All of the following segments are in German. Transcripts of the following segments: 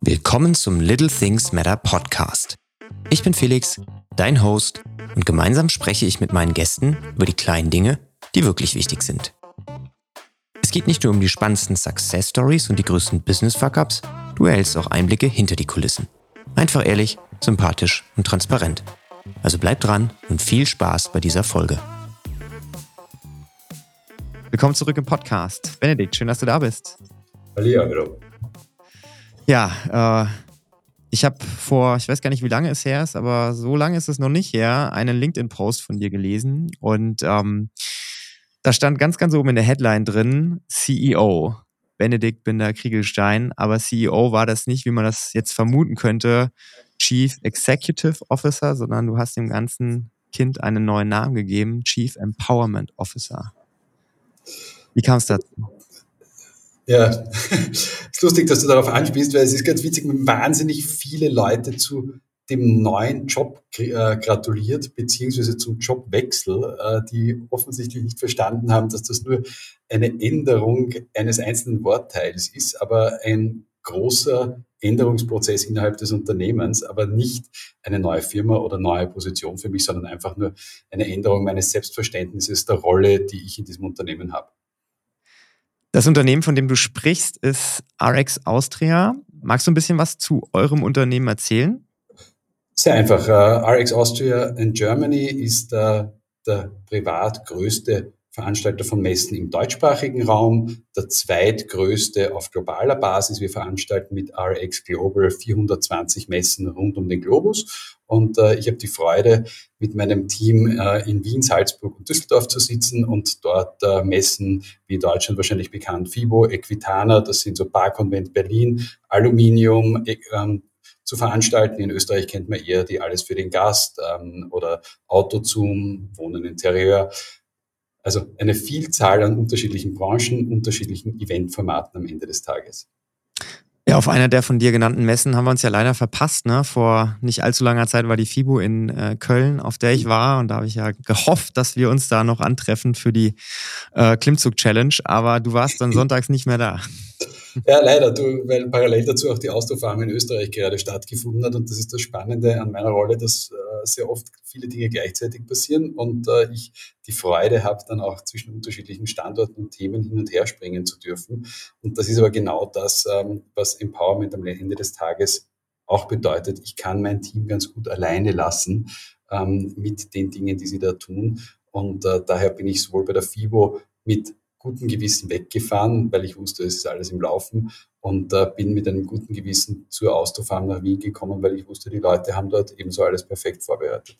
Willkommen zum Little Things Matter Podcast. Ich bin Felix, dein Host, und gemeinsam spreche ich mit meinen Gästen über die kleinen Dinge, die wirklich wichtig sind. Es geht nicht nur um die spannendsten Success Stories und die größten Business Fuck-ups, du erhältst auch Einblicke hinter die Kulissen. Einfach ehrlich, sympathisch und transparent. Also bleib dran und viel Spaß bei dieser Folge. Willkommen zurück im Podcast. Benedikt, schön, dass du da bist. Hallo. Ja, äh, ich habe vor, ich weiß gar nicht, wie lange es her ist, aber so lange ist es noch nicht her, einen LinkedIn-Post von dir gelesen und ähm, da stand ganz, ganz oben in der Headline drin, CEO. Benedikt Binder-Kriegelstein, aber CEO war das nicht, wie man das jetzt vermuten könnte, Chief Executive Officer, sondern du hast dem ganzen Kind einen neuen Namen gegeben, Chief Empowerment Officer. Wie kam es dazu? Ja, es ist lustig, dass du darauf anspielst, weil es ist ganz witzig, wahnsinnig viele Leute zu dem neuen Job äh, gratuliert, beziehungsweise zum Jobwechsel, äh, die offensichtlich nicht verstanden haben, dass das nur eine Änderung eines einzelnen Wortteils ist, aber ein großer Änderungsprozess innerhalb des Unternehmens, aber nicht eine neue Firma oder neue Position für mich, sondern einfach nur eine Änderung meines Selbstverständnisses der Rolle, die ich in diesem Unternehmen habe. Das Unternehmen, von dem du sprichst, ist RX Austria. Magst du ein bisschen was zu eurem Unternehmen erzählen? Sehr einfach. Äh, RX Austria in Germany ist uh, der privat größte Veranstalter von Messen im deutschsprachigen Raum, der zweitgrößte auf globaler Basis. Wir veranstalten mit RX Global 420 Messen rund um den Globus. Und äh, ich habe die Freude, mit meinem Team äh, in Wien, Salzburg und Düsseldorf zu sitzen und dort äh, Messen wie in Deutschland wahrscheinlich bekannt, FIBO, Equitana, das sind so Barkonvent Berlin, Aluminium, äh, ähm, zu veranstalten. In Österreich kennt man eher die Alles für den Gast ähm, oder Autozoom, Wohnen Interieur. Also eine Vielzahl an unterschiedlichen Branchen, unterschiedlichen Eventformaten am Ende des Tages. Ja, auf einer der von dir genannten Messen haben wir uns ja leider verpasst. Ne? Vor nicht allzu langer Zeit war die FIBO in äh, Köln, auf der ich war. Und da habe ich ja gehofft, dass wir uns da noch antreffen für die äh, Klimmzug-Challenge. Aber du warst dann sonntags nicht mehr da. Ja, leider, du, weil parallel dazu auch die Ausdauerfarm in Österreich gerade stattgefunden hat. Und das ist das Spannende an meiner Rolle, dass äh, sehr oft viele Dinge gleichzeitig passieren und äh, ich die Freude habe, dann auch zwischen unterschiedlichen Standorten und Themen hin und her springen zu dürfen. Und das ist aber genau das, ähm, was Empowerment am Ende des Tages auch bedeutet. Ich kann mein Team ganz gut alleine lassen ähm, mit den Dingen, die sie da tun. Und äh, daher bin ich sowohl bei der FIBO mit guten Gewissen weggefahren, weil ich wusste, es ist alles im Laufen und äh, bin mit einem guten Gewissen zur Austrofarm nach Wien gekommen, weil ich wusste, die Leute haben dort ebenso alles perfekt vorbereitet.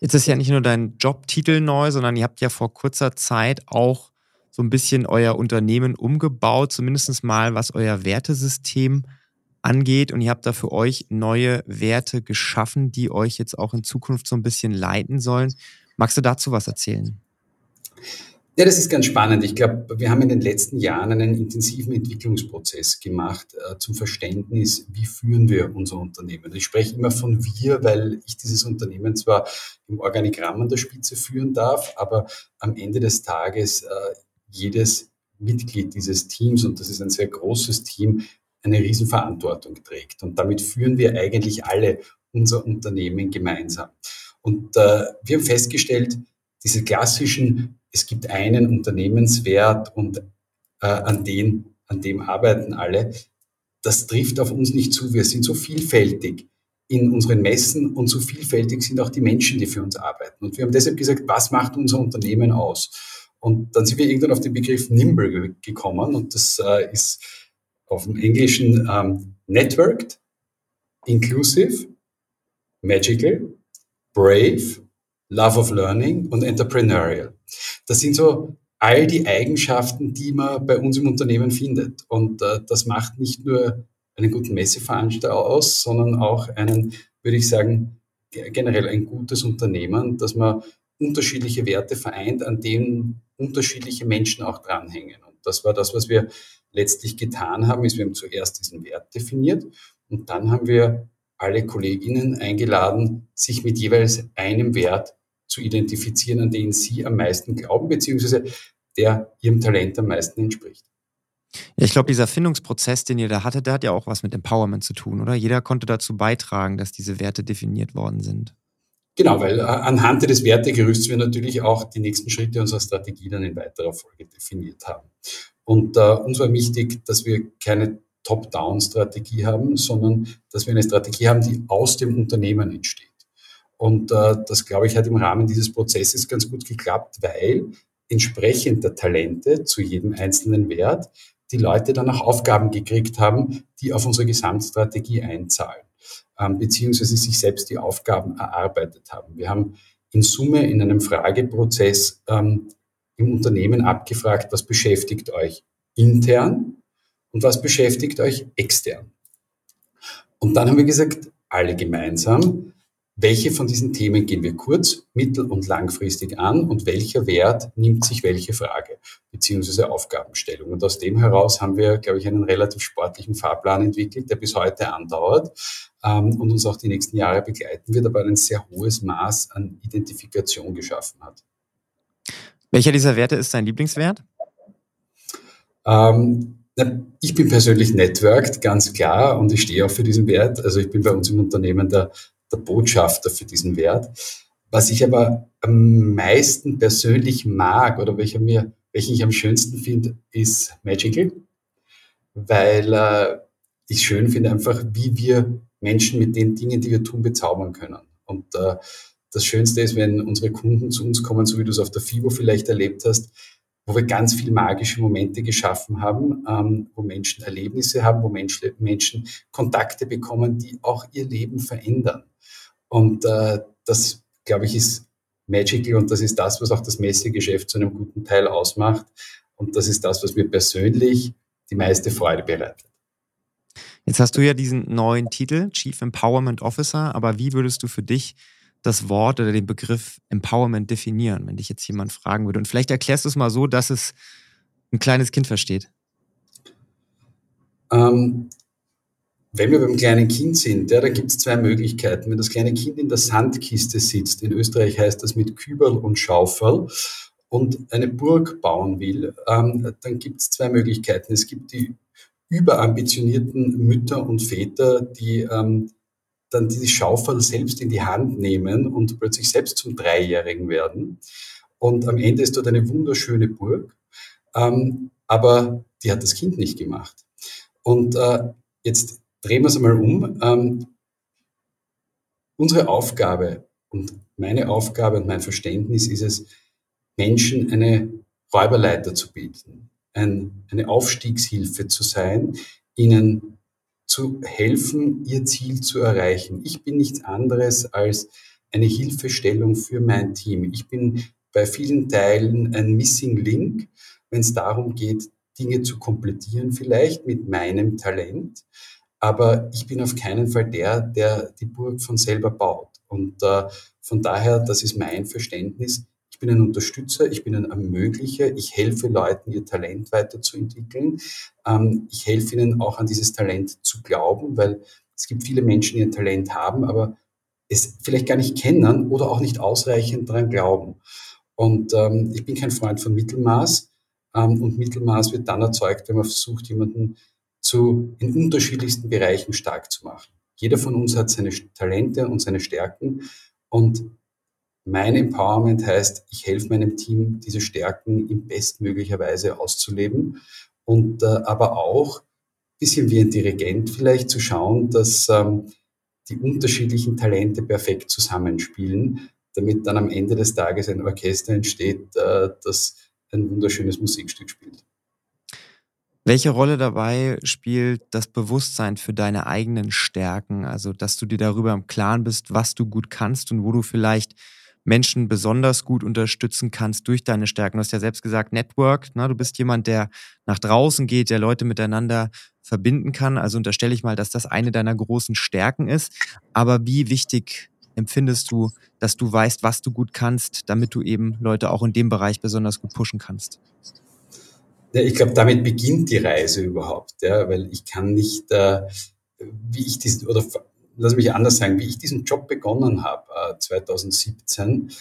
Jetzt ist ja nicht nur dein Jobtitel neu, sondern ihr habt ja vor kurzer Zeit auch so ein bisschen euer Unternehmen umgebaut, zumindest mal was euer Wertesystem angeht. Und ihr habt da für euch neue Werte geschaffen, die euch jetzt auch in Zukunft so ein bisschen leiten sollen. Magst du dazu was erzählen? Ja, das ist ganz spannend. Ich glaube, wir haben in den letzten Jahren einen intensiven Entwicklungsprozess gemacht äh, zum Verständnis, wie führen wir unser Unternehmen. Ich spreche immer von wir, weil ich dieses Unternehmen zwar im Organigramm an der Spitze führen darf, aber am Ende des Tages äh, jedes Mitglied dieses Teams, und das ist ein sehr großes Team, eine Riesenverantwortung trägt. Und damit führen wir eigentlich alle unser Unternehmen gemeinsam. Und äh, wir haben festgestellt, diese klassischen es gibt einen Unternehmenswert und äh, an, den, an dem arbeiten alle. Das trifft auf uns nicht zu. Wir sind so vielfältig in unseren Messen und so vielfältig sind auch die Menschen, die für uns arbeiten. Und wir haben deshalb gesagt, was macht unser Unternehmen aus? Und dann sind wir irgendwann auf den Begriff Nimble gekommen und das äh, ist auf dem Englischen ähm, Networked, Inclusive, Magical, Brave, Love of Learning und Entrepreneurial. Das sind so all die Eigenschaften, die man bei uns im Unternehmen findet. Und äh, das macht nicht nur einen guten Messeveranstalter aus, sondern auch einen, würde ich sagen, generell ein gutes Unternehmen, dass man unterschiedliche Werte vereint, an denen unterschiedliche Menschen auch dranhängen. Und das war das, was wir letztlich getan haben, ist, wir haben zuerst diesen Wert definiert und dann haben wir alle Kolleginnen eingeladen, sich mit jeweils einem Wert zu identifizieren, an den Sie am meisten glauben, beziehungsweise der Ihrem Talent am meisten entspricht. Ja, ich glaube, dieser Findungsprozess, den ihr da hattet, der hat ja auch was mit Empowerment zu tun, oder? Jeder konnte dazu beitragen, dass diese Werte definiert worden sind. Genau, weil äh, anhand des Wertegerüsts wir natürlich auch die nächsten Schritte unserer Strategie dann in weiterer Folge definiert haben. Und äh, uns war wichtig, dass wir keine Top-Down-Strategie haben, sondern dass wir eine Strategie haben, die aus dem Unternehmen entsteht. Und äh, das, glaube ich, hat im Rahmen dieses Prozesses ganz gut geklappt, weil entsprechend der Talente zu jedem einzelnen Wert die Leute dann auch Aufgaben gekriegt haben, die auf unsere Gesamtstrategie einzahlen, ähm, beziehungsweise sich selbst die Aufgaben erarbeitet haben. Wir haben in Summe in einem Frageprozess ähm, im Unternehmen abgefragt, was beschäftigt euch intern und was beschäftigt euch extern. Und dann haben wir gesagt, alle gemeinsam, welche von diesen Themen gehen wir kurz-, mittel- und langfristig an und welcher Wert nimmt sich welche Frage beziehungsweise Aufgabenstellung. Und aus dem heraus haben wir, glaube ich, einen relativ sportlichen Fahrplan entwickelt, der bis heute andauert ähm, und uns auch die nächsten Jahre begleiten wird, aber ein sehr hohes Maß an Identifikation geschaffen hat. Welcher dieser Werte ist dein Lieblingswert? Ähm, ich bin persönlich networked, ganz klar, und ich stehe auch für diesen Wert. Also ich bin bei uns im Unternehmen der der Botschafter für diesen Wert. Was ich aber am meisten persönlich mag oder welcher mir, welchen ich am schönsten finde, ist Magical, weil äh, ich schön finde einfach, wie wir Menschen mit den Dingen, die wir tun, bezaubern können. Und äh, das Schönste ist, wenn unsere Kunden zu uns kommen, so wie du es auf der FIBO vielleicht erlebt hast, wo wir ganz viele magische Momente geschaffen haben, ähm, wo Menschen Erlebnisse haben, wo Menschen, Menschen Kontakte bekommen, die auch ihr Leben verändern. Und äh, das, glaube ich, ist magical und das ist das, was auch das Messegeschäft zu einem guten Teil ausmacht. Und das ist das, was mir persönlich die meiste Freude bereitet. Jetzt hast du ja diesen neuen Titel, Chief Empowerment Officer, aber wie würdest du für dich das Wort oder den Begriff Empowerment definieren, wenn dich jetzt jemand fragen würde? Und vielleicht erklärst du es mal so, dass es ein kleines Kind versteht. Ähm, wenn wir beim kleinen Kind sind, ja, da gibt es zwei Möglichkeiten. Wenn das kleine Kind in der Sandkiste sitzt, in Österreich heißt das mit Kübel und Schaufel, und eine Burg bauen will, ähm, dann gibt es zwei Möglichkeiten. Es gibt die überambitionierten Mütter und Väter, die ähm, dann diese Schaufel selbst in die Hand nehmen und plötzlich selbst zum Dreijährigen werden. Und am Ende ist dort eine wunderschöne Burg, ähm, aber die hat das Kind nicht gemacht. Und äh, jetzt drehen wir es einmal um. Ähm, unsere Aufgabe und meine Aufgabe und mein Verständnis ist es, Menschen eine Räuberleiter zu bieten, ein, eine Aufstiegshilfe zu sein, ihnen zu helfen, ihr Ziel zu erreichen. Ich bin nichts anderes als eine Hilfestellung für mein Team. Ich bin bei vielen Teilen ein Missing Link, wenn es darum geht, Dinge zu komplettieren, vielleicht mit meinem Talent. Aber ich bin auf keinen Fall der, der die Burg von selber baut. Und äh, von daher, das ist mein Verständnis. Bin ein Unterstützer, ich bin ein Ermöglicher, ich helfe Leuten, ihr Talent weiterzuentwickeln. Ähm, ich helfe ihnen auch an dieses Talent zu glauben, weil es gibt viele Menschen, die ein Talent haben, aber es vielleicht gar nicht kennen oder auch nicht ausreichend daran glauben. Und ähm, ich bin kein Freund von Mittelmaß. Ähm, und Mittelmaß wird dann erzeugt, wenn man versucht, jemanden zu, in unterschiedlichsten Bereichen stark zu machen. Jeder von uns hat seine Talente und seine Stärken und mein Empowerment heißt, ich helfe meinem Team, diese Stärken in bestmöglicher Weise auszuleben und äh, aber auch bisschen wie ein Dirigent vielleicht zu schauen, dass ähm, die unterschiedlichen Talente perfekt zusammenspielen, damit dann am Ende des Tages ein Orchester entsteht, äh, das ein wunderschönes Musikstück spielt. Welche Rolle dabei spielt das Bewusstsein für deine eigenen Stärken? Also, dass du dir darüber im Klaren bist, was du gut kannst und wo du vielleicht Menschen besonders gut unterstützen kannst durch deine Stärken. Du hast ja selbst gesagt, Network. Ne? Du bist jemand, der nach draußen geht, der Leute miteinander verbinden kann. Also unterstelle ich mal, dass das eine deiner großen Stärken ist. Aber wie wichtig empfindest du, dass du weißt, was du gut kannst, damit du eben Leute auch in dem Bereich besonders gut pushen kannst? Ja, ich glaube, damit beginnt die Reise überhaupt, ja, weil ich kann nicht, äh, wie ich diesen, oder lass mich anders sagen, wie ich diesen Job begonnen habe, äh, 2017,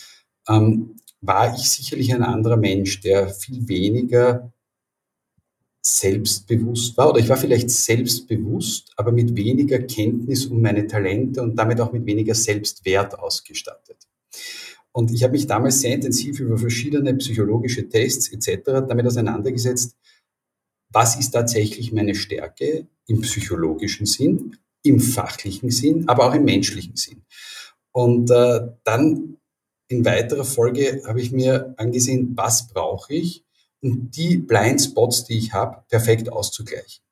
ähm, war ich sicherlich ein anderer Mensch, der viel weniger selbstbewusst war. Oder ich war vielleicht selbstbewusst, aber mit weniger Kenntnis um meine Talente und damit auch mit weniger Selbstwert ausgestattet. Und ich habe mich damals sehr intensiv über verschiedene psychologische Tests etc. damit auseinandergesetzt, was ist tatsächlich meine Stärke im psychologischen Sinn, im fachlichen Sinn, aber auch im menschlichen Sinn. Und äh, dann in weiterer Folge habe ich mir angesehen, was brauche ich, um die Blindspots, die ich habe, perfekt auszugleichen.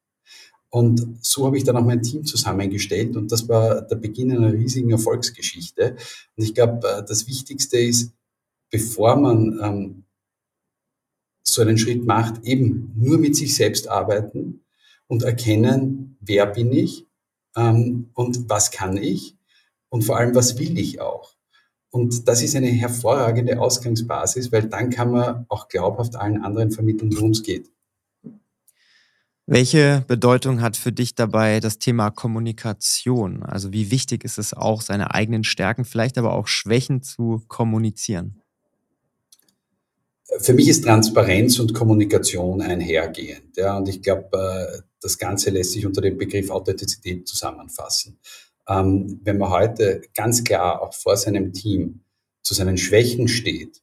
Und so habe ich dann auch mein Team zusammengestellt und das war der Beginn einer riesigen Erfolgsgeschichte. Und ich glaube, äh, das Wichtigste ist, bevor man ähm, so einen Schritt macht, eben nur mit sich selbst arbeiten und erkennen, wer bin ich ähm, und was kann ich und vor allem, was will ich auch. Und das ist eine hervorragende Ausgangsbasis, weil dann kann man auch glaubhaft allen anderen vermitteln, worum es geht. Welche Bedeutung hat für dich dabei das Thema Kommunikation? Also wie wichtig ist es auch, seine eigenen Stärken, vielleicht aber auch Schwächen zu kommunizieren? Für mich ist Transparenz und Kommunikation einhergehend. Ja, und ich glaube, äh, das Ganze lässt sich unter dem Begriff Authentizität zusammenfassen. Ähm, wenn man heute ganz klar auch vor seinem Team zu seinen Schwächen steht,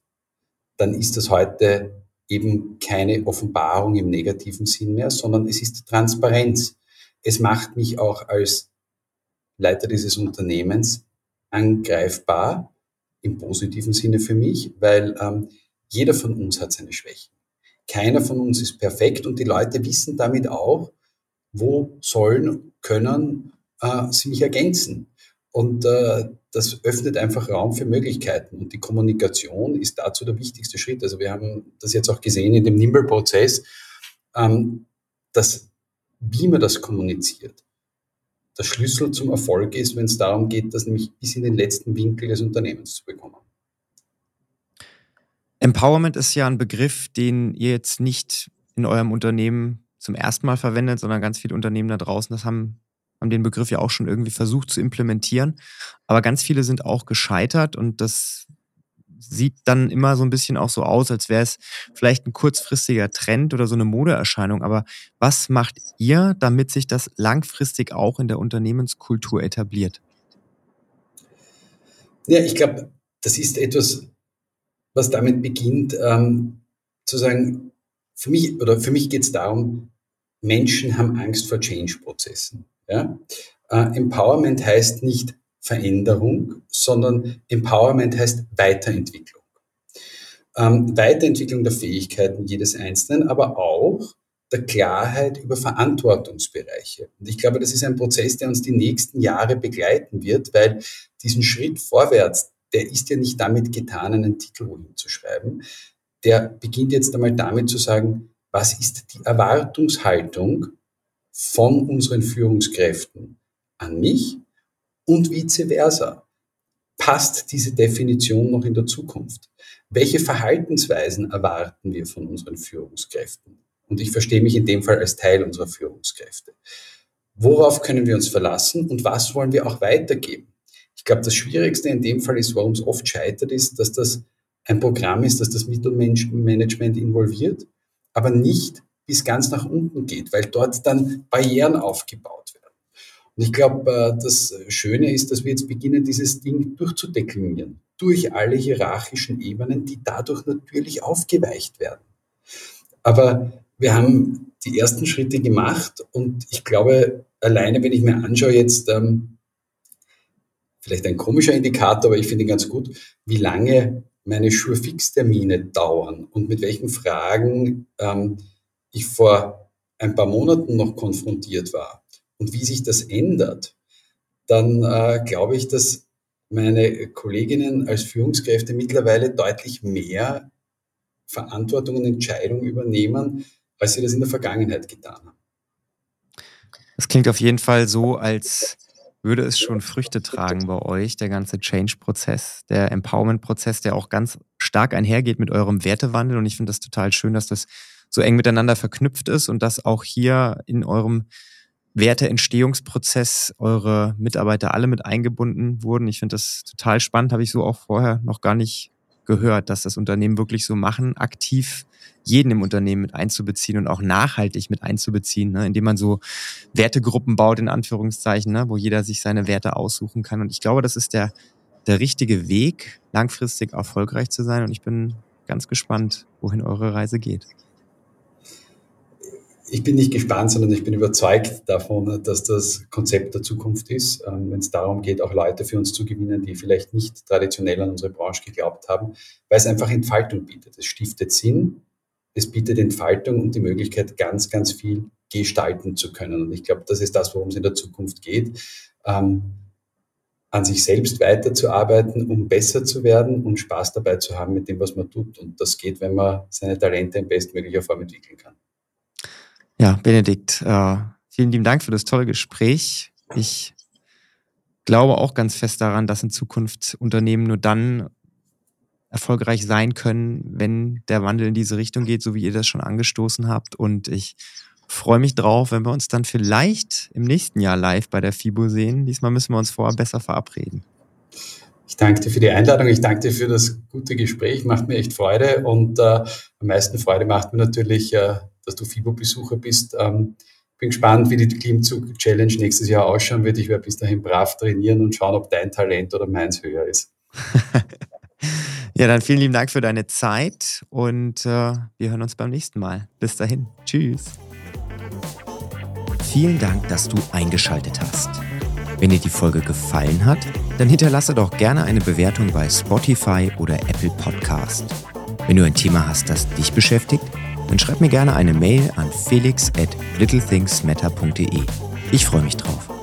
dann ist das heute eben keine Offenbarung im negativen Sinn mehr, sondern es ist Transparenz. Es macht mich auch als Leiter dieses Unternehmens angreifbar im positiven Sinne für mich, weil ähm, jeder von uns hat seine Schwächen. Keiner von uns ist perfekt und die Leute wissen damit auch, wo sollen, können äh, sie mich ergänzen. Und äh, das öffnet einfach Raum für Möglichkeiten. Und die Kommunikation ist dazu der wichtigste Schritt. Also wir haben das jetzt auch gesehen in dem Nimble-Prozess, ähm, dass wie man das kommuniziert, der Schlüssel zum Erfolg ist, wenn es darum geht, das nämlich bis in den letzten Winkel des Unternehmens zu bekommen. Empowerment ist ja ein Begriff, den ihr jetzt nicht in eurem Unternehmen zum ersten Mal verwendet, sondern ganz viele Unternehmen da draußen, das haben haben den Begriff ja auch schon irgendwie versucht zu implementieren. Aber ganz viele sind auch gescheitert und das sieht dann immer so ein bisschen auch so aus, als wäre es vielleicht ein kurzfristiger Trend oder so eine Modeerscheinung. Aber was macht ihr, damit sich das langfristig auch in der Unternehmenskultur etabliert? Ja, ich glaube, das ist etwas, was damit beginnt, ähm, zu sagen, für mich oder für mich geht es darum, Menschen haben Angst vor Change-Prozessen. Ja? Äh, Empowerment heißt nicht Veränderung, sondern Empowerment heißt Weiterentwicklung. Ähm, Weiterentwicklung der Fähigkeiten jedes Einzelnen, aber auch der Klarheit über Verantwortungsbereiche. Und ich glaube, das ist ein Prozess, der uns die nächsten Jahre begleiten wird, weil diesen Schritt vorwärts, der ist ja nicht damit getan, einen Titel zu schreiben. Der beginnt jetzt einmal damit zu sagen, was ist die Erwartungshaltung von unseren Führungskräften an mich und vice versa. Passt diese Definition noch in der Zukunft? Welche Verhaltensweisen erwarten wir von unseren Führungskräften? Und ich verstehe mich in dem Fall als Teil unserer Führungskräfte. Worauf können wir uns verlassen und was wollen wir auch weitergeben? Ich glaube, das Schwierigste in dem Fall ist, warum es oft scheitert, ist, dass das ein Programm ist, das das Mittelmanagement involviert, aber nicht bis ganz nach unten geht, weil dort dann Barrieren aufgebaut werden. Und ich glaube, äh, das Schöne ist, dass wir jetzt beginnen, dieses Ding durchzudeklinieren, durch alle hierarchischen Ebenen, die dadurch natürlich aufgeweicht werden. Aber wir haben die ersten Schritte gemacht und ich glaube, alleine wenn ich mir anschaue jetzt, ähm, vielleicht ein komischer Indikator, aber ich finde ihn ganz gut, wie lange meine Schurfix-Termine dauern und mit welchen Fragen ähm, ich vor ein paar Monaten noch konfrontiert war und wie sich das ändert, dann äh, glaube ich, dass meine Kolleginnen als Führungskräfte mittlerweile deutlich mehr Verantwortung und Entscheidung übernehmen, als sie das in der Vergangenheit getan haben. Das klingt auf jeden Fall so, als würde es schon Früchte tragen bei euch, der ganze Change-Prozess, der Empowerment-Prozess, der auch ganz stark einhergeht mit eurem Wertewandel. Und ich finde das total schön, dass das so eng miteinander verknüpft ist und dass auch hier in eurem Werteentstehungsprozess eure Mitarbeiter alle mit eingebunden wurden. Ich finde das total spannend, habe ich so auch vorher noch gar nicht gehört, dass das Unternehmen wirklich so machen, aktiv jeden im Unternehmen mit einzubeziehen und auch nachhaltig mit einzubeziehen, ne? indem man so Wertegruppen baut, in Anführungszeichen, ne? wo jeder sich seine Werte aussuchen kann. Und ich glaube, das ist der, der richtige Weg, langfristig erfolgreich zu sein. Und ich bin ganz gespannt, wohin eure Reise geht ich bin nicht gespannt, sondern ich bin überzeugt davon, dass das Konzept der Zukunft ist, ähm, wenn es darum geht, auch Leute für uns zu gewinnen, die vielleicht nicht traditionell an unsere Branche geglaubt haben, weil es einfach Entfaltung bietet. Es stiftet Sinn, es bietet Entfaltung und die Möglichkeit, ganz, ganz viel gestalten zu können. Und ich glaube, das ist das, worum es in der Zukunft geht. Ähm, an sich selbst weiterzuarbeiten, um besser zu werden und Spaß dabei zu haben mit dem, was man tut. Und das geht, wenn man seine Talente in bestmöglicher Form entwickeln kann. Ja, Benedikt, äh, vielen lieben Dank für das tolle Gespräch. Ich glaube auch ganz fest daran, dass in Zukunft Unternehmen nur dann erfolgreich sein können, wenn der Wandel in diese Richtung geht, so wie ihr das schon angestoßen habt. Und ich freue mich drauf, wenn wir uns dann vielleicht im nächsten Jahr live bei der FIBO sehen. Diesmal müssen wir uns vorher besser verabreden. Ich danke dir für die Einladung, ich danke dir für das gute Gespräch, macht mir echt Freude und äh, am meisten Freude macht mir natürlich äh, dass du FIBO-Besucher bist. Ähm, bin gespannt, wie die Klimmzug-Challenge nächstes Jahr ausschauen wird. Ich werde bis dahin brav trainieren und schauen, ob dein Talent oder meins höher ist. ja, dann vielen lieben Dank für deine Zeit und äh, wir hören uns beim nächsten Mal. Bis dahin. Tschüss. Vielen Dank, dass du eingeschaltet hast. Wenn dir die Folge gefallen hat, dann hinterlasse doch gerne eine Bewertung bei Spotify oder Apple Podcast. Wenn du ein Thema hast, das dich beschäftigt, dann schreib mir gerne eine Mail an felix at littlethingsmatter.de. Ich freue mich drauf.